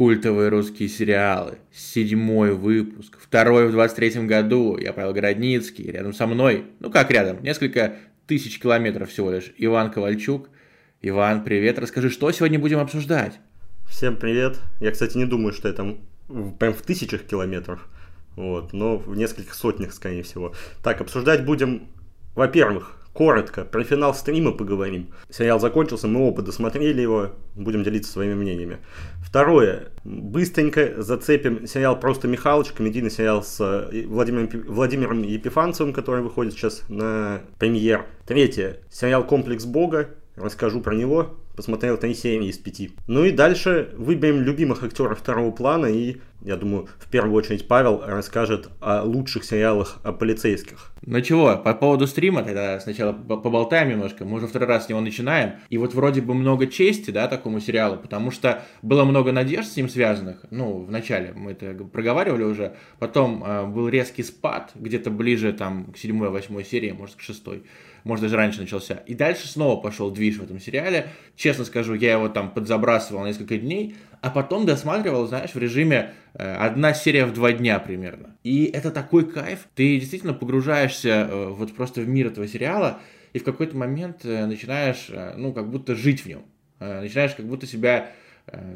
Культовые русские сериалы. Седьмой выпуск. Второй в 23-м году. Я Павел Городницкий. Рядом со мной, ну как рядом, несколько тысяч километров всего лишь. Иван Ковальчук. Иван, привет. Расскажи, что сегодня будем обсуждать? Всем привет. Я, кстати, не думаю, что это прям в тысячах километров. Вот, но в нескольких сотнях, скорее всего. Так, обсуждать будем, во-первых, коротко про финал стрима поговорим. Сериал закончился, мы оба досмотрели его, будем делиться своими мнениями. Второе, быстренько зацепим сериал «Просто Михалыч», комедийный сериал с э, Владимиром, Владимиром Епифанцевым, который выходит сейчас на премьер. Третье, сериал «Комплекс Бога», расскажу про него, посмотрел три серии из пяти. Ну и дальше выберем любимых актеров второго плана и я думаю, в первую очередь Павел расскажет о лучших сериалах о полицейских. Ну чего, по поводу стрима тогда сначала поболтаем немножко, мы уже второй раз с него начинаем, и вот вроде бы много чести, да, такому сериалу, потому что было много надежд с ним связанных, ну, вначале мы это проговаривали уже, потом э, был резкий спад, где-то ближе там к седьмой-восьмой серии, может, к шестой, может, даже раньше начался, и дальше снова пошел движ в этом сериале, честно скажу, я его там подзабрасывал несколько дней, а потом досматривал, знаешь, в режиме э, одна серия в два дня примерно. И это такой кайф. Ты действительно погружаешься э, вот просто в мир этого сериала, и в какой-то момент э, начинаешь, ну, как будто жить в нем. Начинаешь как будто себя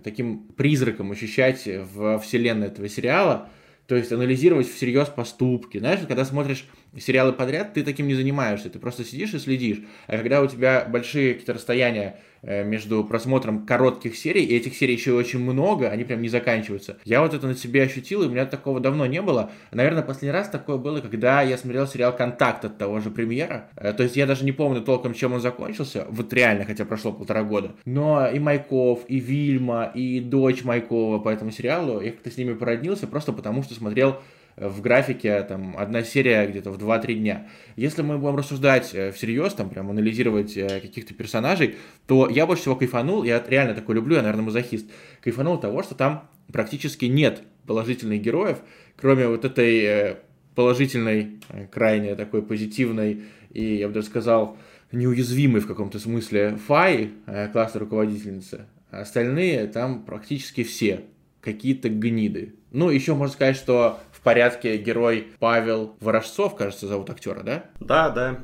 таким призраком ощущать в вселенной этого сериала, то есть анализировать всерьез поступки. Знаешь, когда смотришь сериалы подряд, ты таким не занимаешься, ты просто сидишь и следишь. А когда у тебя большие какие-то расстояния Э, между просмотром коротких серий, и этих серий еще очень много, они прям не заканчиваются. Я вот это на себе ощутил, и у меня такого давно не было. Наверное, последний раз такое было, когда я смотрел сериал «Контакт» от того же премьера. Э, то есть я даже не помню толком, чем он закончился, вот реально, хотя прошло полтора года. Но и Майков, и Вильма, и дочь Майкова по этому сериалу, я как-то с ними породнился, просто потому что смотрел в графике там одна серия где-то в 2-3 дня. Если мы будем рассуждать э, всерьез, там прям анализировать э, каких-то персонажей, то я больше всего кайфанул, я реально такой люблю, я, наверное, мазохист, кайфанул того, что там практически нет положительных героев, кроме вот этой э, положительной, крайне такой позитивной и, я бы даже сказал, неуязвимой в каком-то смысле Фай, классной руководительницы. Остальные там практически все какие-то гниды. Ну, еще можно сказать, что порядке герой Павел Ворожцов, кажется, зовут актера, да? Да, да.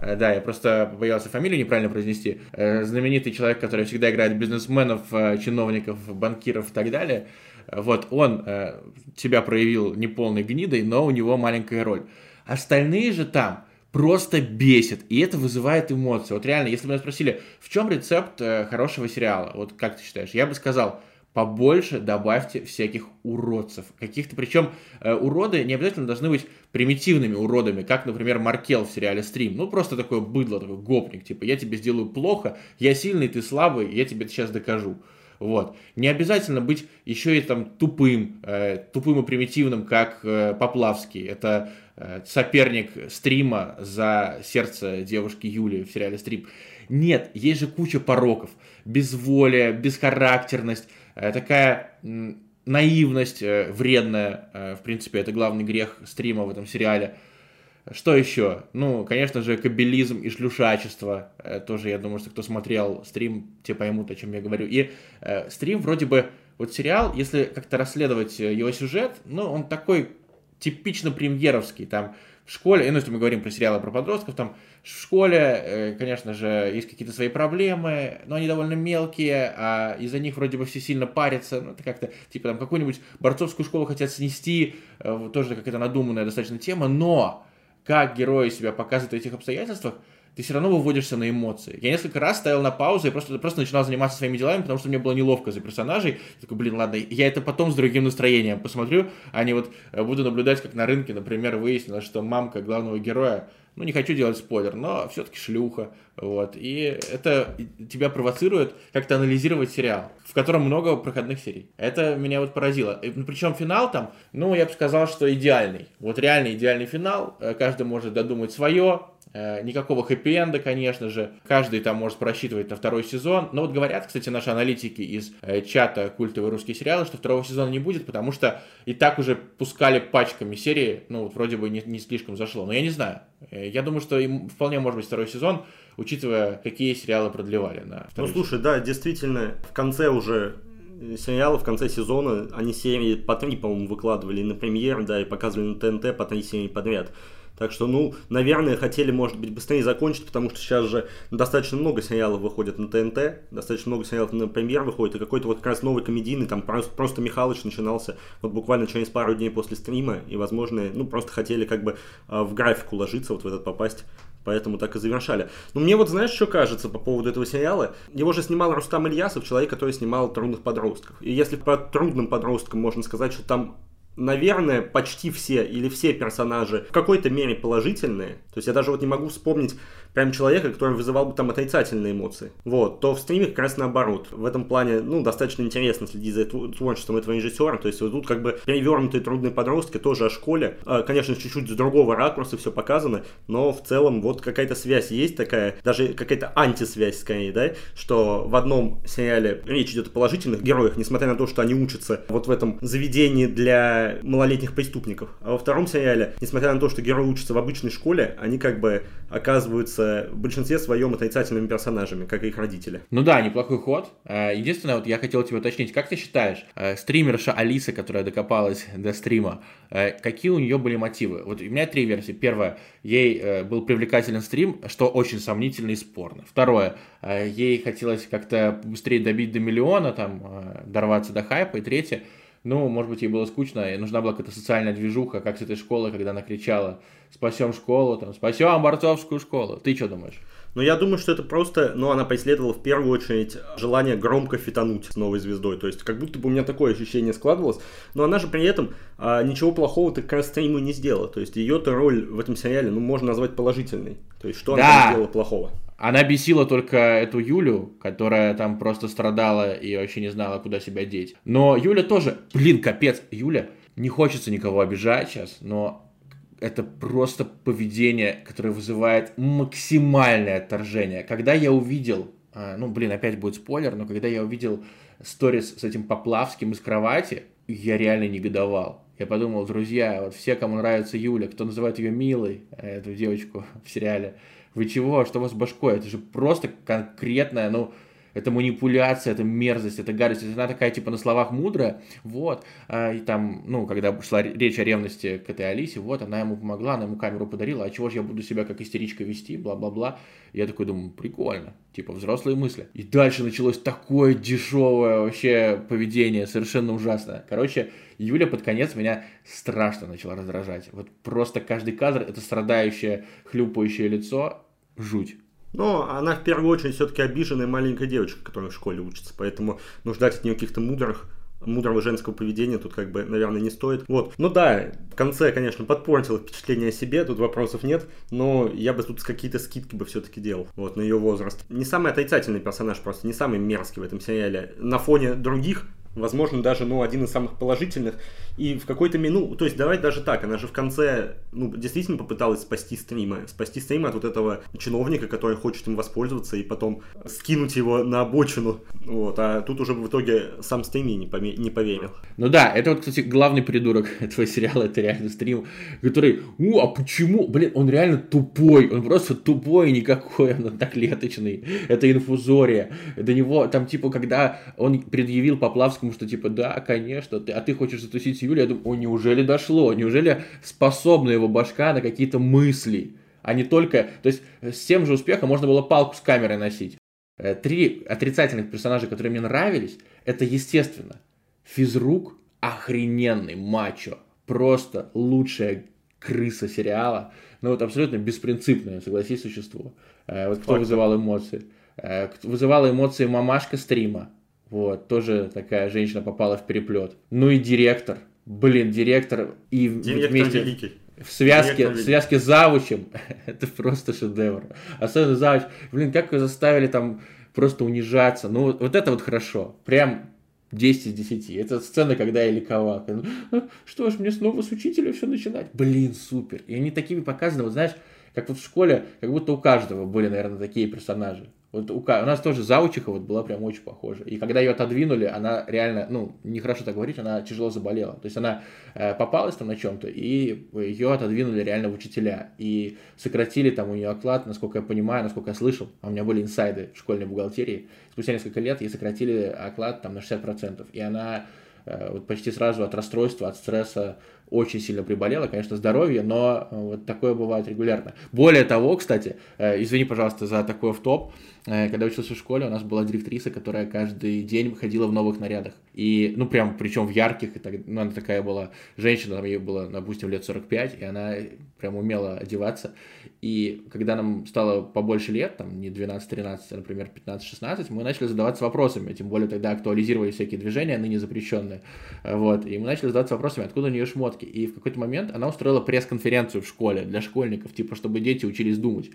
Э, да, я просто боялся фамилию неправильно произнести. Э, знаменитый человек, который всегда играет бизнесменов, э, чиновников, банкиров и так далее. Вот, он себя проявил неполной гнидой, но у него маленькая роль. Остальные же там просто бесит, и это вызывает эмоции. Вот реально, если бы меня спросили, в чем рецепт хорошего сериала, вот как ты считаешь, я бы сказал, побольше добавьте всяких уродцев. Каких-то, причем э, уроды не обязательно должны быть примитивными уродами, как, например, Маркел в сериале «Стрим». Ну, просто такое быдло, такой гопник, типа, я тебе сделаю плохо, я сильный, ты слабый, я тебе сейчас докажу. Вот. Не обязательно быть еще и там тупым, э, тупым и примитивным, как э, Поплавский. Это э, соперник стрима за сердце девушки Юли в сериале «Стрим». Нет, есть же куча пороков. Безволие, бесхарактерность, такая наивность э, вредная, э, в принципе, это главный грех стрима в этом сериале. Что еще? Ну, конечно же, кабелизм и шлюшачество. Тоже, я думаю, что кто смотрел стрим, те поймут, о чем я говорю. И э, стрим вроде бы, вот сериал, если как-то расследовать его сюжет, ну, он такой типично премьеровский. Там в школе, ну, если мы говорим про сериалы про подростков, там в школе, э, конечно же, есть какие-то свои проблемы, но они довольно мелкие, а из-за них вроде бы все сильно парятся, ну, это как-то, типа, там, какую-нибудь борцовскую школу хотят снести, э, тоже какая-то надуманная достаточно тема, но как герои себя показывают в этих обстоятельствах, ты все равно выводишься на эмоции. Я несколько раз ставил на паузу и просто, просто начинал заниматься своими делами, потому что мне было неловко за персонажей. Я такой, блин, ладно, я это потом с другим настроением посмотрю, а не вот э, буду наблюдать, как на рынке, например, выяснилось, что мамка главного героя ну, не хочу делать спойлер, но все-таки шлюха, вот, и это тебя провоцирует как-то анализировать сериал, в котором много проходных серий. Это меня вот поразило. Ну, Причем финал там, ну, я бы сказал, что идеальный. Вот реально идеальный финал, э, каждый может додумать свое, Э, никакого хэппи-энда, конечно же. Каждый там может просчитывать на второй сезон. Но вот говорят, кстати, наши аналитики из э, чата культовые русские сериалы, что второго сезона не будет, потому что и так уже пускали пачками серии. Ну, вот вроде бы не, не слишком зашло. Но я не знаю. Э, я думаю, что им вполне может быть второй сезон, учитывая, какие сериалы продлевали на Ну, слушай, да, действительно, в конце уже сериалы в конце сезона, они серии по три, по-моему, выкладывали на премьер, да, и показывали на ТНТ по три серии подряд. Так что, ну, наверное, хотели, может быть, быстрее закончить, потому что сейчас же достаточно много сериалов выходит на ТНТ, достаточно много сериалов на премьер выходит, и какой-то вот как раз новый комедийный, там просто, просто Михалыч начинался вот буквально через пару дней после стрима, и, возможно, ну, просто хотели как бы а, в графику ложиться, вот в этот попасть. Поэтому так и завершали. Но мне вот знаешь, что кажется по поводу этого сериала? Его же снимал Рустам Ильясов, человек, который снимал «Трудных подростков». И если по «Трудным подросткам» можно сказать, что там наверное, почти все или все персонажи в какой-то мере положительные. То есть я даже вот не могу вспомнить прям человека, который вызывал бы там отрицательные эмоции. Вот, то в стриме как раз наоборот. В этом плане, ну, достаточно интересно следить за творчеством этого режиссера. То есть вот тут как бы перевернутые трудные подростки тоже о школе. А, конечно, чуть-чуть с другого ракурса все показано, но в целом вот какая-то связь есть такая, даже какая-то антисвязь скорее, да, что в одном сериале речь идет о положительных героях, несмотря на то, что они учатся вот в этом заведении для малолетних преступников. А во втором сериале, несмотря на то, что герои учатся в обычной школе, они как бы оказываются в большинстве своем отрицательными персонажами, как и их родители. Ну да, неплохой ход. Э, единственное, вот я хотел тебя уточнить, как ты считаешь, э, стримерша Алиса, которая докопалась до стрима, э, какие у нее были мотивы? Вот у меня три версии. Первое, ей был привлекателен стрим, что очень сомнительно и спорно. Второе, ей хотелось как-то быстрее добить до миллиона, там, дорваться до хайпа. И третье, ну, может быть, ей было скучно, и нужна была какая-то социальная движуха, как с этой школы, когда она кричала «Спасем школу», там, «Спасем борцовскую школу». Ты что думаешь? Ну, я думаю, что это просто, ну, она преследовала в первую очередь желание громко фитануть с новой звездой. То есть, как будто бы у меня такое ощущение складывалось. Но она же при этом а, ничего плохого так как раз стриму не сделала. То есть, ее-то роль в этом сериале, ну, можно назвать положительной. То есть, что да. она сделала плохого? Она бесила только эту Юлю, которая там просто страдала и вообще не знала, куда себя деть. Но Юля тоже, блин, капец, Юля, не хочется никого обижать сейчас, но это просто поведение, которое вызывает максимальное отторжение. Когда я увидел, а, ну, блин, опять будет спойлер, но когда я увидел сторис с этим Поплавским из кровати, я реально негодовал. Я подумал, друзья, вот все, кому нравится Юля, кто называет ее милой, эту девочку в сериале, вы чего? Что у вас с башкой? Это же просто конкретная, ну, это манипуляция, это мерзость, это гадость. Она такая, типа, на словах мудрая, вот, а, и там, ну, когда шла речь о ревности к этой Алисе, вот, она ему помогла, она ему камеру подарила, а чего же я буду себя как истеричка вести, бла-бла-бла. Я такой думаю, прикольно, типа, взрослые мысли. И дальше началось такое дешевое вообще поведение, совершенно ужасное. Короче, Юля под конец меня страшно начала раздражать. Вот просто каждый кадр это страдающее, хлюпающее лицо, жуть. Но она в первую очередь все-таки обиженная маленькая девочка, которая в школе учится, поэтому ну, ждать от нее каких-то мудрых мудрого женского поведения тут как бы, наверное, не стоит. Вот. Ну да, в конце, конечно, подпортила впечатление о себе, тут вопросов нет, но я бы тут какие-то скидки бы все-таки делал, вот, на ее возраст. Не самый отрицательный персонаж, просто не самый мерзкий в этом сериале. На фоне других возможно, даже, ну, один из самых положительных. И в какой-то минуту, то есть давай даже так, она же в конце, ну, действительно попыталась спасти стрима, спасти стрима от вот этого чиновника, который хочет им воспользоваться и потом скинуть его на обочину, вот, а тут уже в итоге сам стрим не, поме- не поверил. Ну да, это вот, кстати, главный придурок этого сериала, это реально стрим, который, у, а почему, блин, он реально тупой, он просто тупой никакой, он одноклеточный, это инфузория, до него, там, типа, когда он предъявил Поплавскому что типа, да, конечно, ты, а ты хочешь затусить Юлю, я думаю, о, неужели дошло, неужели способна его башка на какие-то мысли, а не только, то есть с тем же успехом можно было палку с камерой носить. Э, три отрицательных персонажа, которые мне нравились, это естественно. Физрук охрененный мачо, просто лучшая крыса сериала, ну вот абсолютно беспринципное, согласись, существо. Э, вот кто Факт. вызывал эмоции. Э, вызывала эмоции мамашка стрима, вот, тоже такая женщина попала в переплет. Ну и директор. Блин, директор и директор вместе... великий. В связке, в связке с завучем, это просто шедевр. Особенно завуч, блин, как его заставили там просто унижаться. Ну, вот, вот это вот хорошо. Прям 10 из 10. Это сцена, когда я ликовал. «А, что ж, мне снова с учителя все начинать? Блин, супер. И они такими показаны, вот знаешь, как вот в школе, как будто у каждого были, наверное, такие персонажи. Вот у, у нас тоже заучиха вот была прям очень похожа. И когда ее отодвинули, она реально, ну, нехорошо так говорить, она тяжело заболела. То есть она э, попалась там на чем-то, и ее отодвинули реально в учителя. И сократили там у нее оклад, насколько я понимаю, насколько я слышал, а у меня были инсайды в школьной бухгалтерии. Спустя несколько лет ей сократили оклад там на 60%. И она э, вот почти сразу от расстройства, от стресса очень сильно приболела, конечно, здоровье, но э, вот такое бывает регулярно. Более того, кстати, э, извини, пожалуйста, за такой в топ э, когда учился в школе, у нас была директриса, которая каждый день выходила в новых нарядах. И, ну, прям, причем в ярких, и так, ну, она такая была женщина, там ей было, допустим, лет 45, и она прям умела одеваться. И когда нам стало побольше лет, там, не 12-13, а, например, 15-16, мы начали задаваться вопросами, тем более тогда актуализировали всякие движения, ныне запрещенные, вот, и мы начали задаваться вопросами, откуда у нее шмотки. И в какой-то момент она устроила пресс-конференцию в школе для школьников, типа, чтобы дети учились думать.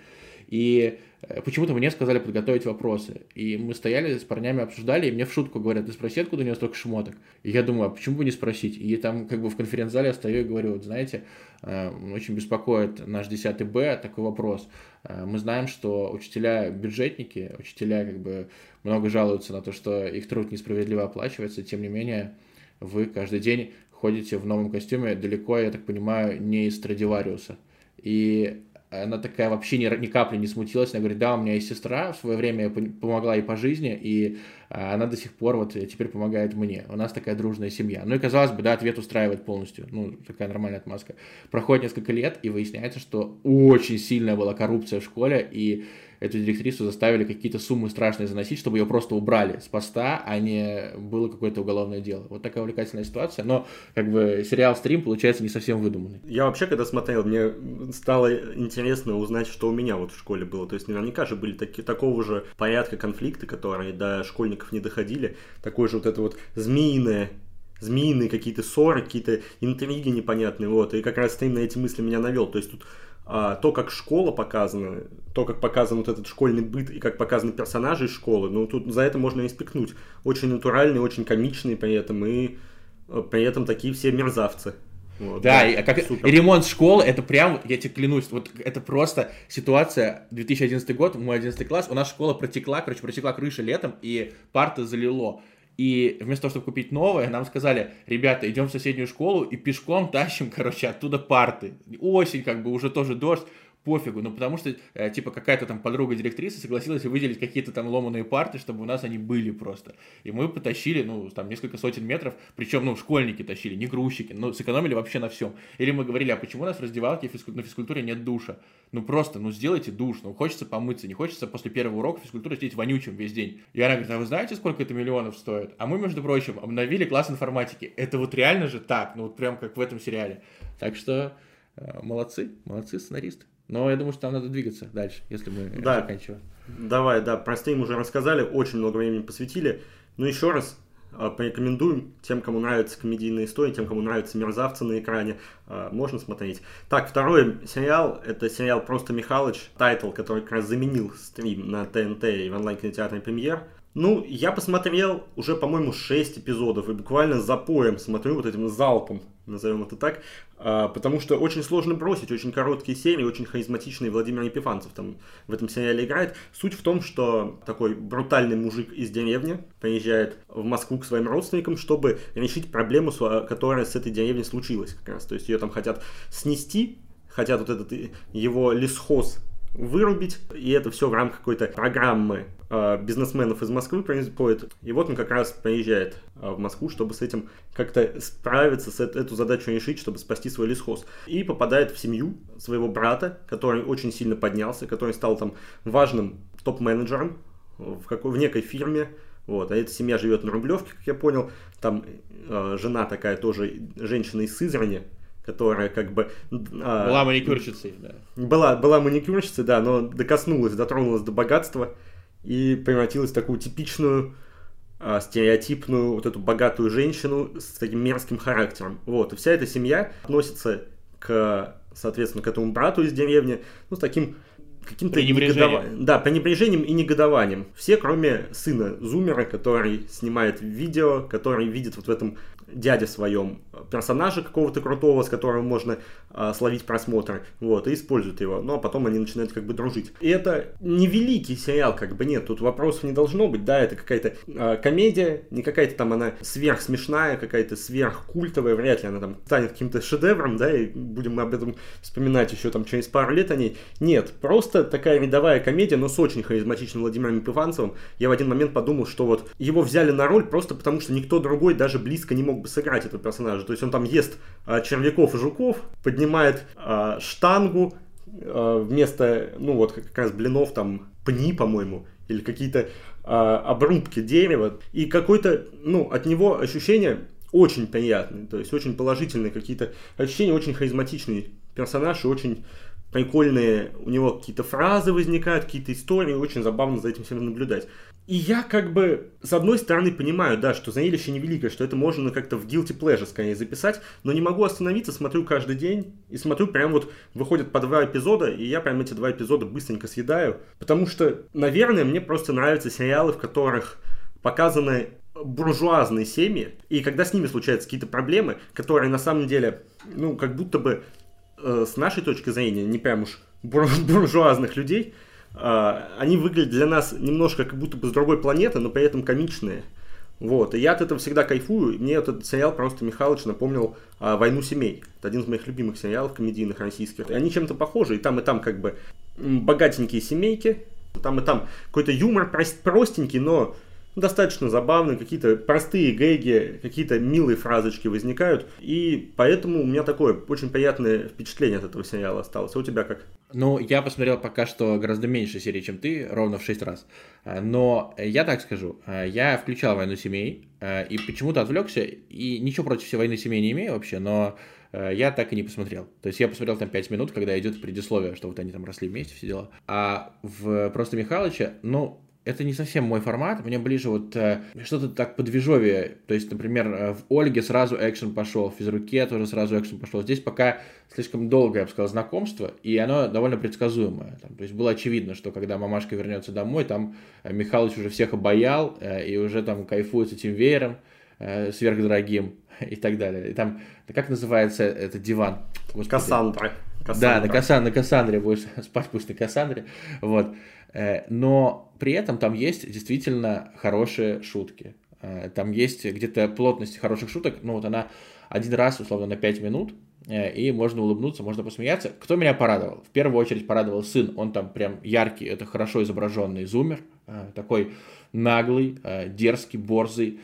И э, почему-то мне сказали подготовить вопросы. И мы стояли с парнями, обсуждали, и мне в шутку говорят, ты спроси, откуда у него столько шмоток. И я думаю, а почему бы не спросить? И там как бы в конференц-зале я стою и говорю, вот знаете, э, очень беспокоит наш 10 Б такой вопрос. Э, мы знаем, что учителя-бюджетники, учителя как бы много жалуются на то, что их труд несправедливо оплачивается, тем не менее вы каждый день ходите в новом костюме далеко, я так понимаю, не из Страдивариуса. И она такая вообще ни, ни капли не смутилась. Она говорит, да, у меня есть сестра, в свое время я помогла ей по жизни, и а, она до сих пор вот теперь помогает мне. У нас такая дружная семья. Ну и казалось бы, да, ответ устраивает полностью. Ну, такая нормальная отмазка. Проходит несколько лет, и выясняется, что очень сильная была коррупция в школе, и эту директрису заставили какие-то суммы страшные заносить, чтобы ее просто убрали с поста, а не было какое-то уголовное дело. Вот такая увлекательная ситуация, но как бы сериал «Стрим» получается не совсем выдуманный. Я вообще, когда смотрел, мне стало интересно узнать, что у меня вот в школе было. То есть наверняка же были таки, такого же порядка конфликты, которые до школьников не доходили. Такое же вот это вот змеиное змеиные какие-то ссоры, какие-то интриги непонятные, вот, и как раз стрим на эти мысли меня навел, то есть тут а, то, как школа показана, то, как показан вот этот школьный быт и как показаны персонажи школы, ну, тут за это можно испекнуть. Очень натуральные, очень комичные при этом, и э, при этом такие все мерзавцы. Вот, да, да, и, как, и ремонт школы, это прям, я тебе клянусь, вот это просто ситуация, 2011 год, мой 11 класс, у нас школа протекла, короче, протекла крыша летом, и парты залило. И вместо того, чтобы купить новое, нам сказали, ребята, идем в соседнюю школу и пешком тащим, короче, оттуда парты. Осень, как бы, уже тоже дождь пофигу, ну потому что, э, типа, какая-то там подруга директрисы согласилась выделить какие-то там ломаные парты, чтобы у нас они были просто. И мы потащили, ну, там, несколько сотен метров, причем, ну, школьники тащили, не грузчики, ну, сэкономили вообще на всем. Или мы говорили, а почему у нас в раздевалке на физкультуре нет душа? Ну, просто, ну, сделайте душ, ну, хочется помыться, не хочется после первого урока физкультуры сидеть вонючим весь день. И она говорит, а вы знаете, сколько это миллионов стоит? А мы, между прочим, обновили класс информатики. Это вот реально же так, ну, вот прям как в этом сериале. Так что э, молодцы, молодцы сценаристы. Но я думаю, что там надо двигаться дальше, если мы да. заканчиваем. Давай, да, про стрим уже рассказали, очень много времени посвятили. Но еще раз а, порекомендуем тем, кому нравятся комедийные истории, тем, кому нравятся мерзавцы на экране, а, можно смотреть. Так, второй сериал, это сериал «Просто Михалыч», title, который как раз заменил стрим на ТНТ и в онлайн-кинотеатре «Премьер». Ну, я посмотрел уже, по-моему, 6 эпизодов и буквально запоем смотрю вот этим залпом, назовем это так, а, потому что очень сложно бросить, очень короткие серии, очень харизматичный Владимир Епифанцев там в этом сериале играет. Суть в том, что такой брутальный мужик из деревни приезжает в Москву к своим родственникам, чтобы решить проблему, которая с этой деревней случилась как раз. То есть ее там хотят снести, хотят вот этот его лесхоз вырубить, и это все в рамках какой-то программы э, бизнесменов из Москвы происходит. И вот он как раз приезжает э, в Москву, чтобы с этим как-то справиться, с эту задачу решить, чтобы спасти свой лесхоз. И попадает в семью своего брата, который очень сильно поднялся, который стал там важным топ-менеджером в, какой, в некой фирме, вот, а эта семья живет на Рублевке, как я понял. Там э, жена такая тоже, женщина из Сызрани, которая как бы... А, была маникюрщицей, да. Была, была маникюрщицей, да, но докоснулась, дотронулась до богатства и превратилась в такую типичную, а, стереотипную, вот эту богатую женщину с таким мерзким характером. Вот, и вся эта семья относится к, соответственно, к этому брату из деревни, ну, с таким каким-то пренебрежением. Да, пренебрежением и негодованием. Все, кроме сына Зумера, который снимает видео, который видит вот в этом дяде своем персонажа какого-то крутого, с которым можно а, словить просмотр, вот, и используют его, ну, а потом они начинают как бы дружить. И это не великий сериал, как бы нет, тут вопросов не должно быть, да, это какая-то а, комедия, не какая-то там она сверхсмешная, какая-то сверхкультовая, вряд ли она там станет каким-то шедевром, да, и будем мы об этом вспоминать еще там через пару лет о ней. Нет, просто такая рядовая комедия, но с очень харизматичным Владимиром Епифанцевым. Я в один момент подумал, что вот его взяли на роль просто потому, что никто другой даже близко не мог бы сыграть этого персонажа. То есть он там ест а, червяков и жуков, поднимает а, штангу, а, вместо, ну вот как раз блинов там пни, по-моему, или какие-то а, обрубки дерева. И какой-то, ну, от него ощущение очень приятное, то есть очень положительные какие-то ощущения, очень харизматичный персонаж и очень прикольные у него какие-то фразы возникают, какие-то истории, очень забавно за этим всем наблюдать. И я как бы, с одной стороны, понимаю, да, что зрелище невеликое, что это можно как-то в guilty pleasure скорее записать, но не могу остановиться, смотрю каждый день, и смотрю прям вот, выходят по два эпизода, и я прям эти два эпизода быстренько съедаю, потому что, наверное, мне просто нравятся сериалы, в которых показаны буржуазные семьи, и когда с ними случаются какие-то проблемы, которые на самом деле, ну, как будто бы э, с нашей точки зрения, не прям уж буржуазных людей, э, они выглядят для нас немножко как будто бы с другой планеты, но при этом комичные. Вот, и я от этого всегда кайфую. Мне этот сериал просто Михалыч напомнил а, «Войну семей». Это один из моих любимых сериалов комедийных российских. И они чем-то похожи. И там, и там как бы богатенькие семейки. Там, и там какой-то юмор простенький, но достаточно забавно, какие-то простые гэги, какие-то милые фразочки возникают, и поэтому у меня такое очень приятное впечатление от этого сериала осталось. А у тебя как? Ну, я посмотрел пока что гораздо меньше серий, чем ты, ровно в 6 раз. А, но я так скажу, а, я включал «Войну семей», а, и почему-то отвлекся, и ничего против всей «Войны семей» не имею вообще, но я так и не посмотрел. То есть я посмотрел там 5 минут, когда идет предисловие, что вот они там росли вместе, все дела. А в «Просто Михалыча», ну, это не совсем мой формат, мне ближе вот э, что-то так подвижовее, то есть, например, э, в Ольге сразу экшен пошел, в физруке тоже сразу экшен пошел, здесь пока слишком долгое, я бы сказал, знакомство, и оно довольно предсказуемое, там, то есть было очевидно, что когда мамашка вернется домой, там э, Михалыч уже всех обаял, э, и уже там кайфует с этим веером э, сверхдорогим и так далее, и там, как называется этот диван? Господи. Кассандра. Кассандра. Да, на, Кассан, на Кассандре будешь спать, пусть на Кассандре, вот, Э, но при этом там есть действительно хорошие шутки. Э, там есть где-то плотность хороших шуток, ну вот она один раз, условно, на 5 минут, э, и можно улыбнуться, можно посмеяться. Кто меня порадовал? В первую очередь порадовал сын, он там прям яркий, это хорошо изображенный зумер, такой наглый, дерзкий, борзый,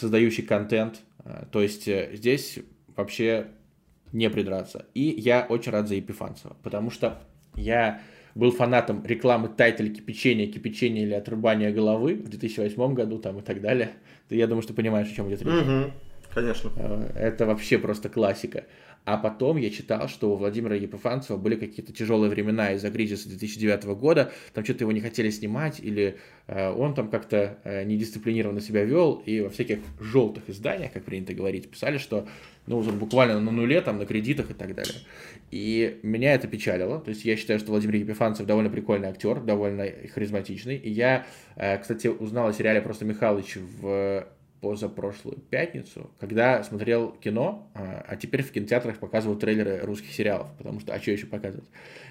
создающий контент. То есть здесь вообще не придраться. И я очень рад за Епифанцева, потому что я был фанатом рекламы тайтель кипячения, кипячения или отрубания головы в 2008 году там и так далее. Ты, я думаю, что понимаешь, о чем идет речь. Угу, конечно. Э, это вообще просто классика. А потом я читал, что у Владимира Епифанцева были какие-то тяжелые времена из-за кризиса 2009 года, там что-то его не хотели снимать, или э, он там как-то э, недисциплинированно себя вел, и во всяких желтых изданиях, как принято говорить, писали, что ну, буквально на нуле, там, на кредитах и так далее. И меня это печалило, то есть я считаю, что Владимир Епифанцев довольно прикольный актер, довольно харизматичный, и я, кстати, узнал о сериале «Просто Михалыч» в позапрошлую пятницу, когда смотрел кино, а, а теперь в кинотеатрах показывают трейлеры русских сериалов, потому что, а что еще показывать?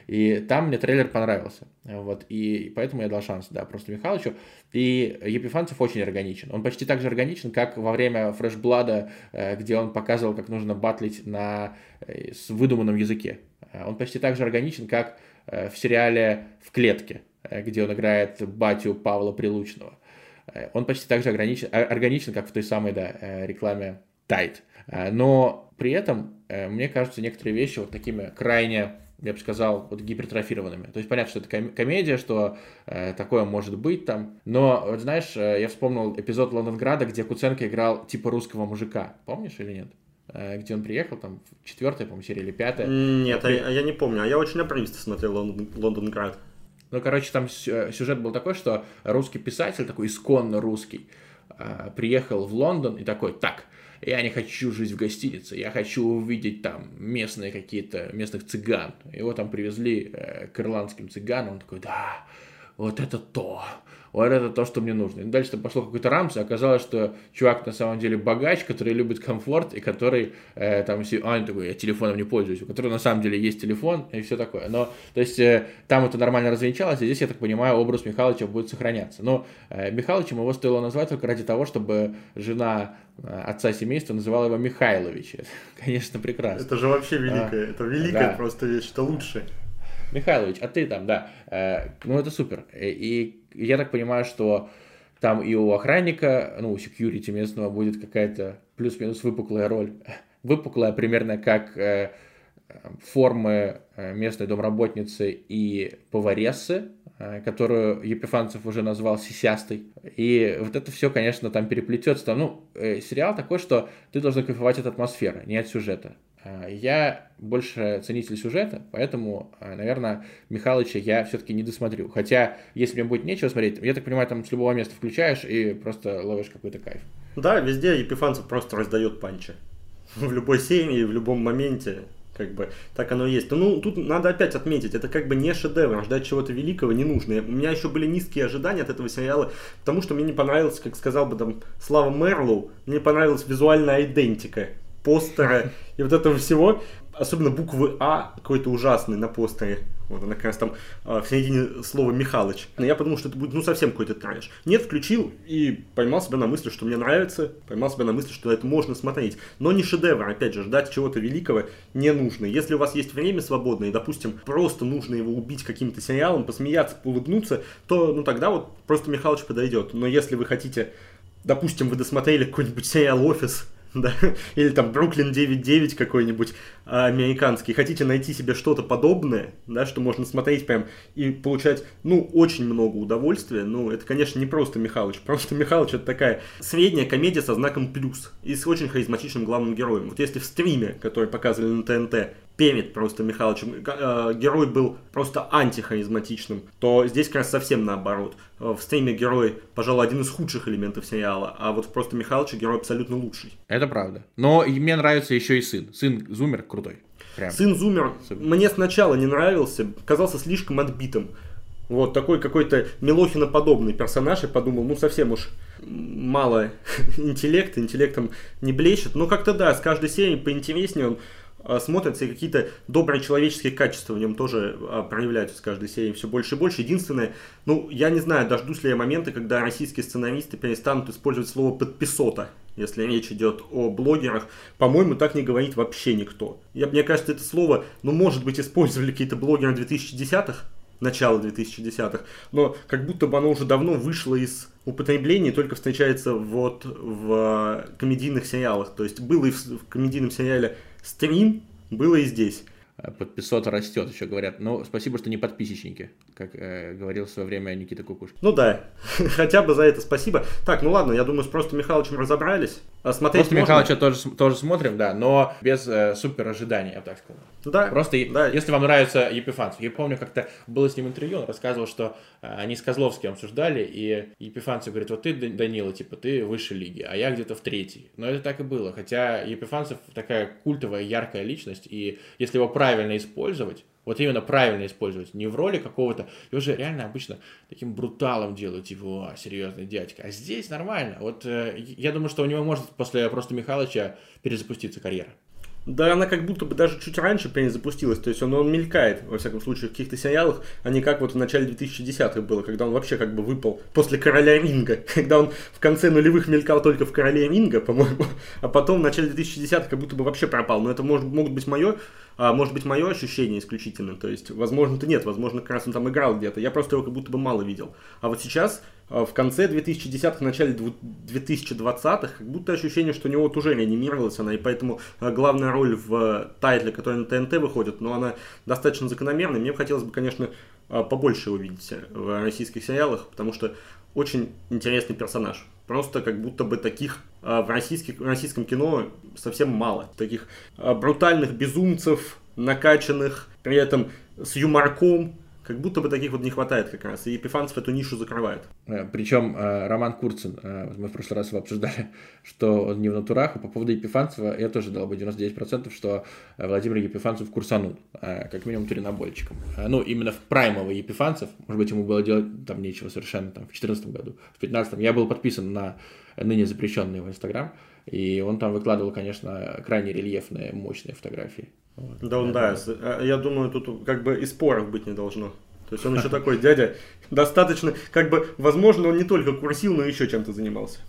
И там мне трейлер понравился, вот, и поэтому я дал шанс, да, просто Михалычу. И Епифанцев очень органичен, он почти так же органичен, как во время Фрешблада, э, где он показывал, как нужно батлить на э, с выдуманном языке. Он почти так же органичен, как э, в сериале «В клетке», где он играет батю Павла Прилучного. Э, он почти так же органичен, а, органичен как в той самой да, э, рекламе Tide. Э, но при этом, мне кажется, некоторые вещи вот такими крайне я бы сказал, вот гипертрофированными. То есть понятно, что это комедия, что э, такое может быть там. Но, вот знаешь, э, я вспомнил эпизод Лондонграда, где Куценко играл типа русского мужика. Помнишь или нет? Э, где он приехал, там, четвертая, по-моему, серия или пятая. Нет, а, я не помню. А я очень напрямисто смотрел Лондон, Лондонград. Ну, короче, там э, сюжет был такой, что русский писатель, такой исконно русский, э, приехал в Лондон и такой, так, я не хочу жить в гостинице, я хочу увидеть там местные какие-то, местных цыган. Его там привезли э, к ирландским цыганам, он такой, да, вот это то, вот это то, что мне нужно. И дальше там пошло какой-то рамс, и оказалось, что чувак на самом деле богач, который любит комфорт, и который э, там, а, такой, я телефоном не пользуюсь, у которого на самом деле есть телефон, и все такое. Но, то есть, э, там это нормально развенчалось, и здесь, я так понимаю, образ Михалыча будет сохраняться. Но э, Михалычем его стоило назвать только ради того, чтобы жена э, отца семейства называла его Михайлович. Это, конечно, прекрасно. Это же вообще великое, а, это великая да. просто вещь, это лучшее. Михайлович, а ты там, да. Э, ну, это супер. И, и я так понимаю, что там и у охранника, ну, у security местного будет какая-то плюс-минус выпуклая роль. Выпуклая примерно как э, формы э, местной домработницы и поварессы, э, которую Епифанцев уже назвал сисястой. И вот это все, конечно, там переплетется. Ну, э, сериал такой, что ты должен кайфовать от атмосферы, не от сюжета. А, я больше ценитель сюжета, поэтому, а, наверное, Михалыча я все-таки не досмотрю. Хотя, если мне будет нечего смотреть, я так понимаю, там с любого места включаешь и просто ловишь какой-то кайф. Да, везде Епифанцев просто раздает панчи. В любой серии, в любом моменте. Как бы так оно и есть. Ну, тут надо опять отметить, это как бы не шедевр, ждать чего-то великого не нужно. У меня еще были низкие ожидания от этого сериала, потому что мне не понравилось, как сказал бы там Слава Мерлоу, мне понравилась визуальная идентика постера и вот этого всего. Особенно буквы А какой-то ужасный на постере. Вот она как раз там э, в середине слова Михалыч. Но я подумал, что это будет ну совсем какой-то трэш. Нет, включил и поймал себя на мысли, что мне нравится. Поймал себя на мысли, что это можно смотреть. Но не шедевр, опять же, ждать чего-то великого не нужно. Если у вас есть время свободное и, допустим, просто нужно его убить каким-то сериалом, посмеяться, улыбнуться, то ну тогда вот просто Михалыч подойдет. Но если вы хотите, допустим, вы досмотрели какой-нибудь сериал «Офис», да, или там Бруклин 9.9 какой-нибудь а, американский, хотите найти себе что-то подобное, да, что можно смотреть прям и получать, ну, очень много удовольствия, ну, это, конечно, не просто Михалыч, просто Михалыч это такая средняя комедия со знаком плюс и с очень харизматичным главным героем. Вот если в стриме, который показывали на ТНТ, перед просто Михалычем э, герой был просто антихаризматичным, то здесь как раз совсем наоборот. Э, в стриме герой, пожалуй, один из худших элементов сериала, а вот просто Михалыча герой абсолютно лучший. Это правда. Но мне нравится еще и сын. Сын Зумер крутой. Прям. Сын Зумер Особенно. мне сначала не нравился, казался слишком отбитым. Вот такой какой-то Милохина-подобный персонаж, я подумал, ну совсем уж мало интеллекта, интеллектом не блещет. Но как-то да, с каждой серией поинтереснее он а, смотрятся, и какие-то добрые человеческие качества в нем тоже а, проявляются с каждой серией все больше и больше. Единственное, ну, я не знаю, дождусь ли я моменты, когда российские сценаристы перестанут использовать слово «подписота», если речь идет о блогерах. По-моему, так не говорит вообще никто. Я, мне кажется, это слово, ну, может быть, использовали какие-то блогеры 2010-х, начала 2010-х, но как будто бы оно уже давно вышло из употребления, только встречается вот в комедийных сериалах. То есть было и в комедийном сериале стрим было и здесь. Подписота растет, еще говорят. Но спасибо, что не подписчики, как э, говорил в свое время Никита Кукуш. Ну да, хотя бы за это спасибо. Так, ну ладно, я думаю, с просто Михайловичем разобрались. А смотреть Просто можно? Михайловича тоже, тоже смотрим, да, но без э, супер ожиданий, я так сказал. Да. Просто да. если вам нравится Епифанцев. Я помню, как-то было с ним интервью, он рассказывал, что э, они с Козловским обсуждали, и Епифанцев говорит, вот ты, Данила, типа, ты выше лиги, а я где-то в третьей. Но это так и было. Хотя Епифанцев такая культовая, яркая личность, и если его правильно использовать, вот именно правильно использовать, не в роли какого-то, его же реально обычно таким бруталом делают, типа, о, серьезный дядька. А здесь нормально. Вот э, я думаю, что у него может после просто Михалыча перезапуститься карьера. Да, она как будто бы даже чуть раньше перезапустилась, то есть он, он мелькает, во всяком случае, в каких-то сериалах, а не как вот в начале 2010-х было, когда он вообще как бы выпал после Короля Ринга, когда он в конце нулевых мелькал только в Короле Ринга, по-моему, а потом в начале 2010-х как будто бы вообще пропал, но это может, могут быть мое, а, может быть мое ощущение исключительно, то есть, возможно-то нет, возможно, как раз он там играл где-то, я просто его как будто бы мало видел, а вот сейчас а в конце 2010-х, начале 2020-х, как будто ощущение, что у него вот уже реанимировалась она, и поэтому а, главная роль в тайтле, который на ТНТ выходит, но она достаточно закономерная. Мне бы хотелось бы, конечно, побольше увидеть в российских сериалах, потому что очень интересный персонаж. Просто как будто бы таких в, российских, в российском кино совсем мало. Таких брутальных безумцев, накачанных, при этом с юморком, Как будто бы таких вот не хватает как раз, и Епифанцев эту нишу закрывает. Э, Причем э, Роман Курцин, э, мы в прошлый раз его обсуждали, что он не в натурах, и по поводу Епифанцева я тоже дал бы 99%, что Владимир Епифанцев курсанул, как минимум туринобольчиком. Ну, именно в праймовый Епифанцев, может быть, ему было делать там нечего совершенно, там, в 2014 году, в 2015 я был подписан на ныне запрещенный его Инстаграм, и он там выкладывал, конечно, крайне рельефные, мощные фотографии. Вот. Да, он, да, я думаю, тут как бы и споров быть не должно. То есть он еще такой дядя, достаточно, как бы, возможно, он не только курсил, но еще чем-то занимался.